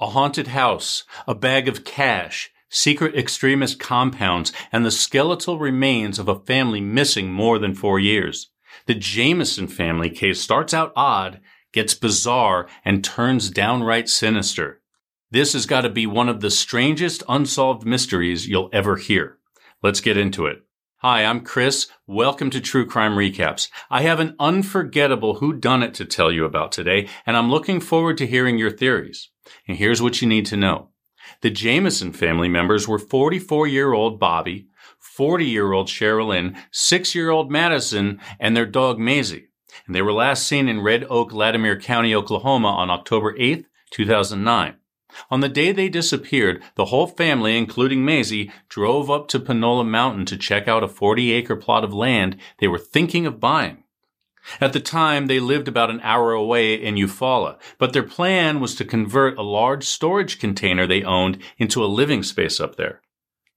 A haunted house, a bag of cash, secret extremist compounds, and the skeletal remains of a family missing more than four years. The Jamison family case starts out odd, gets bizarre, and turns downright sinister. This has got to be one of the strangest unsolved mysteries you'll ever hear. Let's get into it. Hi, I'm Chris. Welcome to True Crime Recaps. I have an unforgettable Who Done It to tell you about today, and I'm looking forward to hearing your theories. And here's what you need to know. The Jamison family members were 44 year old Bobby, 40 year old Sherilyn, 6 year old Madison, and their dog Maisie. And they were last seen in Red Oak, Latimer County, Oklahoma on October 8th, 2009. On the day they disappeared, the whole family, including Maisie, drove up to Panola Mountain to check out a 40 acre plot of land they were thinking of buying. At the time, they lived about an hour away in Eufaula, but their plan was to convert a large storage container they owned into a living space up there.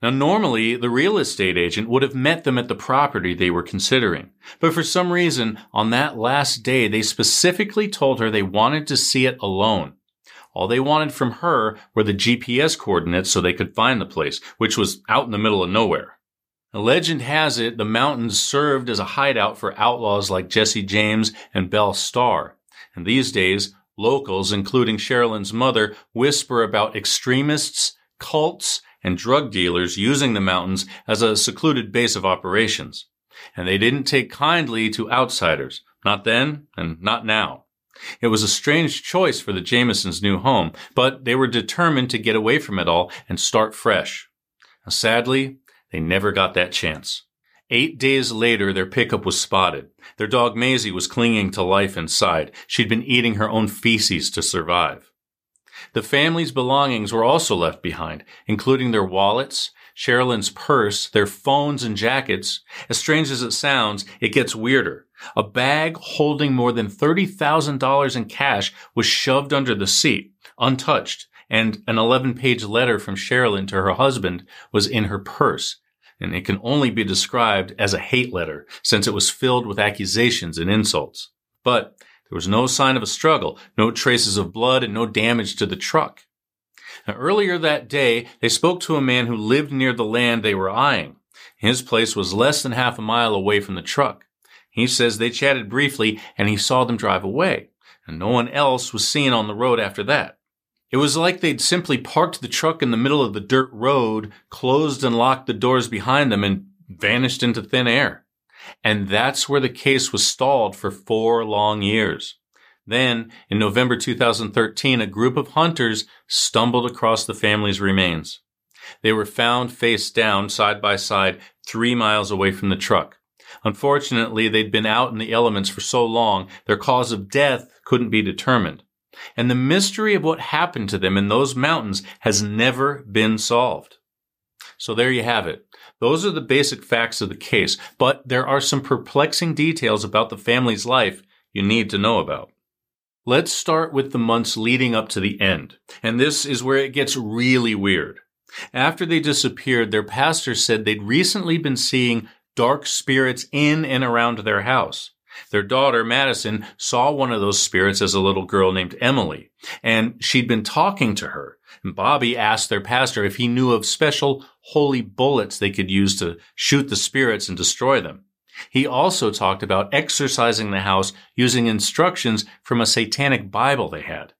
Now, normally, the real estate agent would have met them at the property they were considering. But for some reason, on that last day, they specifically told her they wanted to see it alone. All they wanted from her were the GPS coordinates so they could find the place, which was out in the middle of nowhere. Legend has it the mountains served as a hideout for outlaws like Jesse James and Belle Starr. And these days, locals, including Sherilyn's mother, whisper about extremists, cults, and drug dealers using the mountains as a secluded base of operations. And they didn't take kindly to outsiders. Not then, and not now. It was a strange choice for the Jamisons' new home, but they were determined to get away from it all and start fresh. Sadly, they never got that chance. Eight days later, their pickup was spotted. Their dog Maisie was clinging to life inside. She'd been eating her own feces to survive. The family's belongings were also left behind, including their wallets, Sherilyn's purse, their phones and jackets. As strange as it sounds, it gets weirder. A bag holding more than $30,000 in cash was shoved under the seat, untouched, and an 11 page letter from Sherilyn to her husband was in her purse and it can only be described as a hate letter since it was filled with accusations and insults. But there was no sign of a struggle, no traces of blood, and no damage to the truck. Now, earlier that day, they spoke to a man who lived near the land they were eyeing. His place was less than half a mile away from the truck. He says they chatted briefly and he saw them drive away, and no one else was seen on the road after that. It was like they'd simply parked the truck in the middle of the dirt road, closed and locked the doors behind them, and vanished into thin air. And that's where the case was stalled for four long years. Then, in November 2013, a group of hunters stumbled across the family's remains. They were found face down, side by side, three miles away from the truck. Unfortunately, they'd been out in the elements for so long, their cause of death couldn't be determined. And the mystery of what happened to them in those mountains has never been solved. So there you have it. Those are the basic facts of the case, but there are some perplexing details about the family's life you need to know about. Let's start with the months leading up to the end. And this is where it gets really weird. After they disappeared, their pastor said they'd recently been seeing dark spirits in and around their house. Their daughter, Madison, saw one of those spirits as a little girl named Emily, and she'd been talking to her. And Bobby asked their pastor if he knew of special holy bullets they could use to shoot the spirits and destroy them. He also talked about exorcising the house using instructions from a satanic Bible they had.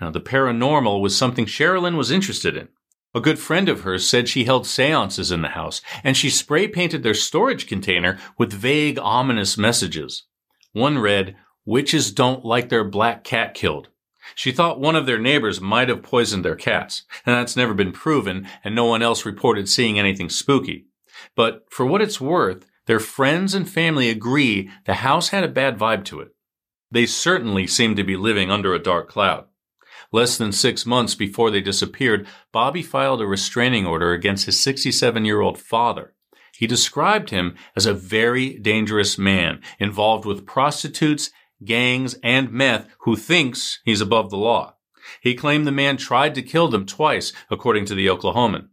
Now, the paranormal was something Sherilyn was interested in. A good friend of hers said she held seances in the house, and she spray painted their storage container with vague, ominous messages. One read, Witches don't like their black cat killed. She thought one of their neighbors might have poisoned their cats, and that's never been proven, and no one else reported seeing anything spooky. But for what it's worth, their friends and family agree the house had a bad vibe to it. They certainly seemed to be living under a dark cloud. Less than six months before they disappeared, Bobby filed a restraining order against his 67 year old father. He described him as a very dangerous man involved with prostitutes, gangs, and meth who thinks he's above the law. He claimed the man tried to kill them twice, according to the Oklahoman.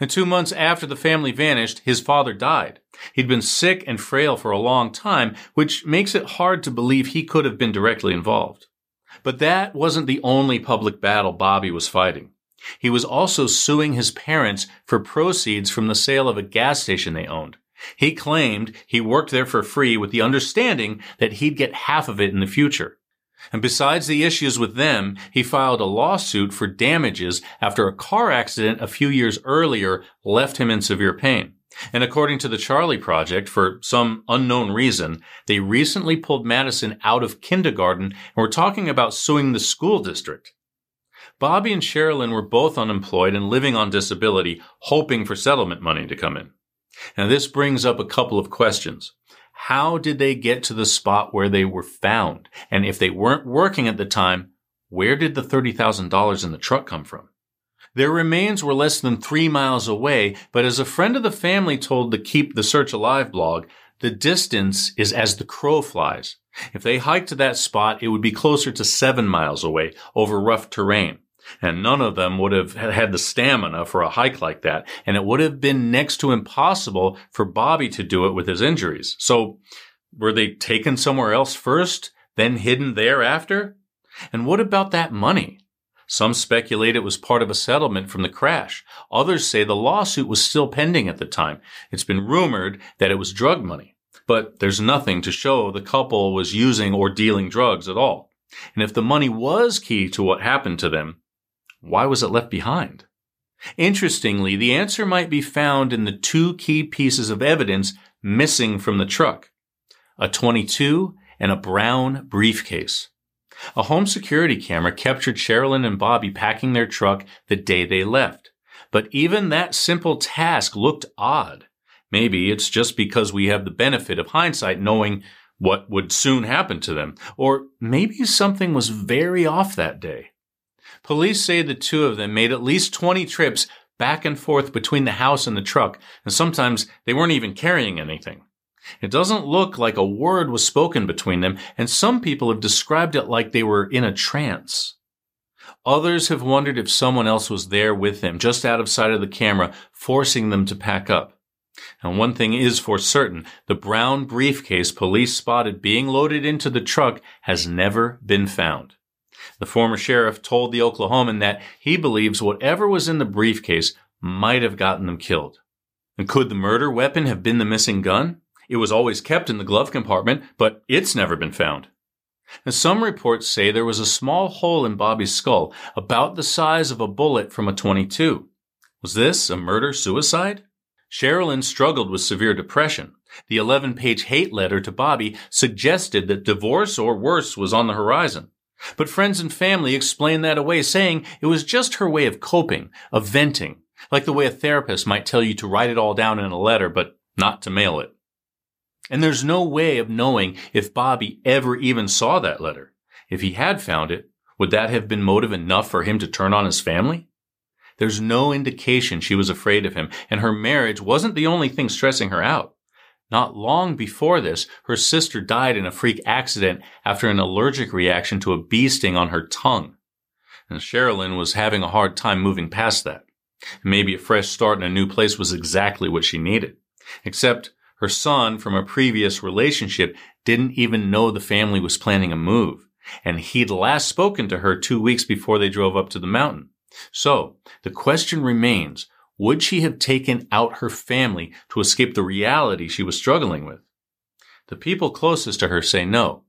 And two months after the family vanished, his father died. He'd been sick and frail for a long time, which makes it hard to believe he could have been directly involved. But that wasn't the only public battle Bobby was fighting. He was also suing his parents for proceeds from the sale of a gas station they owned. He claimed he worked there for free with the understanding that he'd get half of it in the future. And besides the issues with them, he filed a lawsuit for damages after a car accident a few years earlier left him in severe pain. And according to the Charlie Project, for some unknown reason, they recently pulled Madison out of kindergarten and were talking about suing the school district. Bobby and Sherilyn were both unemployed and living on disability, hoping for settlement money to come in. Now this brings up a couple of questions. How did they get to the spot where they were found? And if they weren't working at the time, where did the $30,000 in the truck come from? Their remains were less than three miles away, but as a friend of the family told the Keep the Search Alive blog, the distance is as the crow flies. If they hiked to that spot, it would be closer to seven miles away over rough terrain. And none of them would have had the stamina for a hike like that. And it would have been next to impossible for Bobby to do it with his injuries. So were they taken somewhere else first, then hidden thereafter? And what about that money? Some speculate it was part of a settlement from the crash. Others say the lawsuit was still pending at the time. It's been rumored that it was drug money. But there's nothing to show the couple was using or dealing drugs at all. And if the money was key to what happened to them, why was it left behind? Interestingly, the answer might be found in the two key pieces of evidence missing from the truck. A 22 and a brown briefcase. A home security camera captured Sherilyn and Bobby packing their truck the day they left. But even that simple task looked odd. Maybe it's just because we have the benefit of hindsight knowing what would soon happen to them. Or maybe something was very off that day. Police say the two of them made at least 20 trips back and forth between the house and the truck, and sometimes they weren't even carrying anything. It doesn't look like a word was spoken between them, and some people have described it like they were in a trance. Others have wondered if someone else was there with them, just out of sight of the camera, forcing them to pack up. And one thing is for certain, the brown briefcase police spotted being loaded into the truck has never been found. The former sheriff told the Oklahoman that he believes whatever was in the briefcase might have gotten them killed. And could the murder weapon have been the missing gun? It was always kept in the glove compartment, but it's never been found. And some reports say there was a small hole in Bobby's skull, about the size of a bullet from a 22. Was this a murder suicide? Sherilyn struggled with severe depression. The 11 page hate letter to Bobby suggested that divorce or worse was on the horizon. But friends and family explained that away, saying it was just her way of coping, of venting, like the way a therapist might tell you to write it all down in a letter, but not to mail it. And there's no way of knowing if Bobby ever even saw that letter. If he had found it, would that have been motive enough for him to turn on his family? There's no indication she was afraid of him, and her marriage wasn't the only thing stressing her out. Not long before this, her sister died in a freak accident after an allergic reaction to a bee sting on her tongue. And Sherilyn was having a hard time moving past that. Maybe a fresh start in a new place was exactly what she needed. Except her son from a previous relationship didn't even know the family was planning a move. And he'd last spoken to her two weeks before they drove up to the mountain. So the question remains, would she have taken out her family to escape the reality she was struggling with? The people closest to her say no,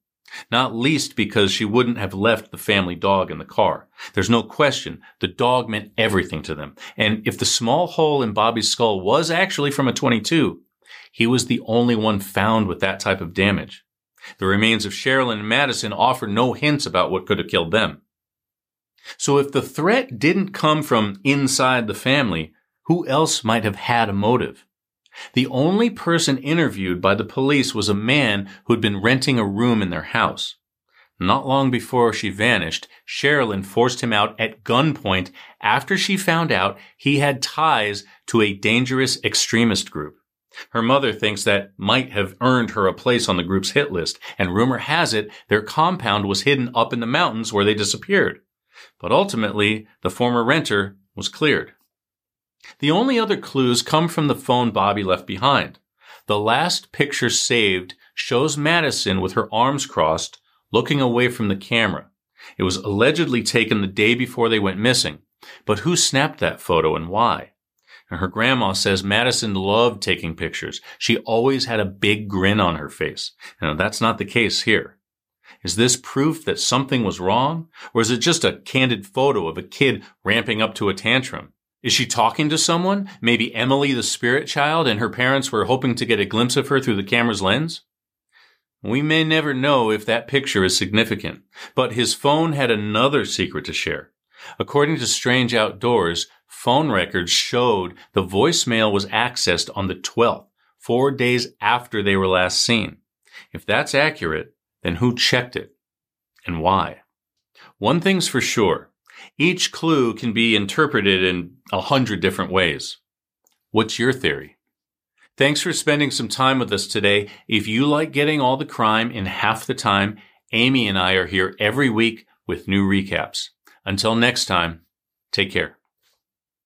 not least because she wouldn't have left the family dog in the car. There's no question the dog meant everything to them. And if the small hole in Bobby's skull was actually from a 22, he was the only one found with that type of damage. The remains of Sherilyn and Madison offer no hints about what could have killed them. So if the threat didn't come from inside the family, who else might have had a motive? The only person interviewed by the police was a man who'd been renting a room in their house. Not long before she vanished, Sherilyn forced him out at gunpoint after she found out he had ties to a dangerous extremist group. Her mother thinks that might have earned her a place on the group's hit list, and rumor has it their compound was hidden up in the mountains where they disappeared. But ultimately, the former renter was cleared. The only other clues come from the phone Bobby left behind. The last picture saved shows Madison with her arms crossed, looking away from the camera. It was allegedly taken the day before they went missing. But who snapped that photo and why? And her grandma says Madison loved taking pictures. She always had a big grin on her face. Now, that's not the case here. Is this proof that something was wrong? Or is it just a candid photo of a kid ramping up to a tantrum? Is she talking to someone? Maybe Emily the spirit child and her parents were hoping to get a glimpse of her through the camera's lens? We may never know if that picture is significant, but his phone had another secret to share. According to Strange Outdoors, phone records showed the voicemail was accessed on the 12th, four days after they were last seen. If that's accurate, then who checked it and why? One thing's for sure. Each clue can be interpreted in a hundred different ways. What's your theory? Thanks for spending some time with us today. If you like getting all the crime in half the time, Amy and I are here every week with new recaps. Until next time, take care.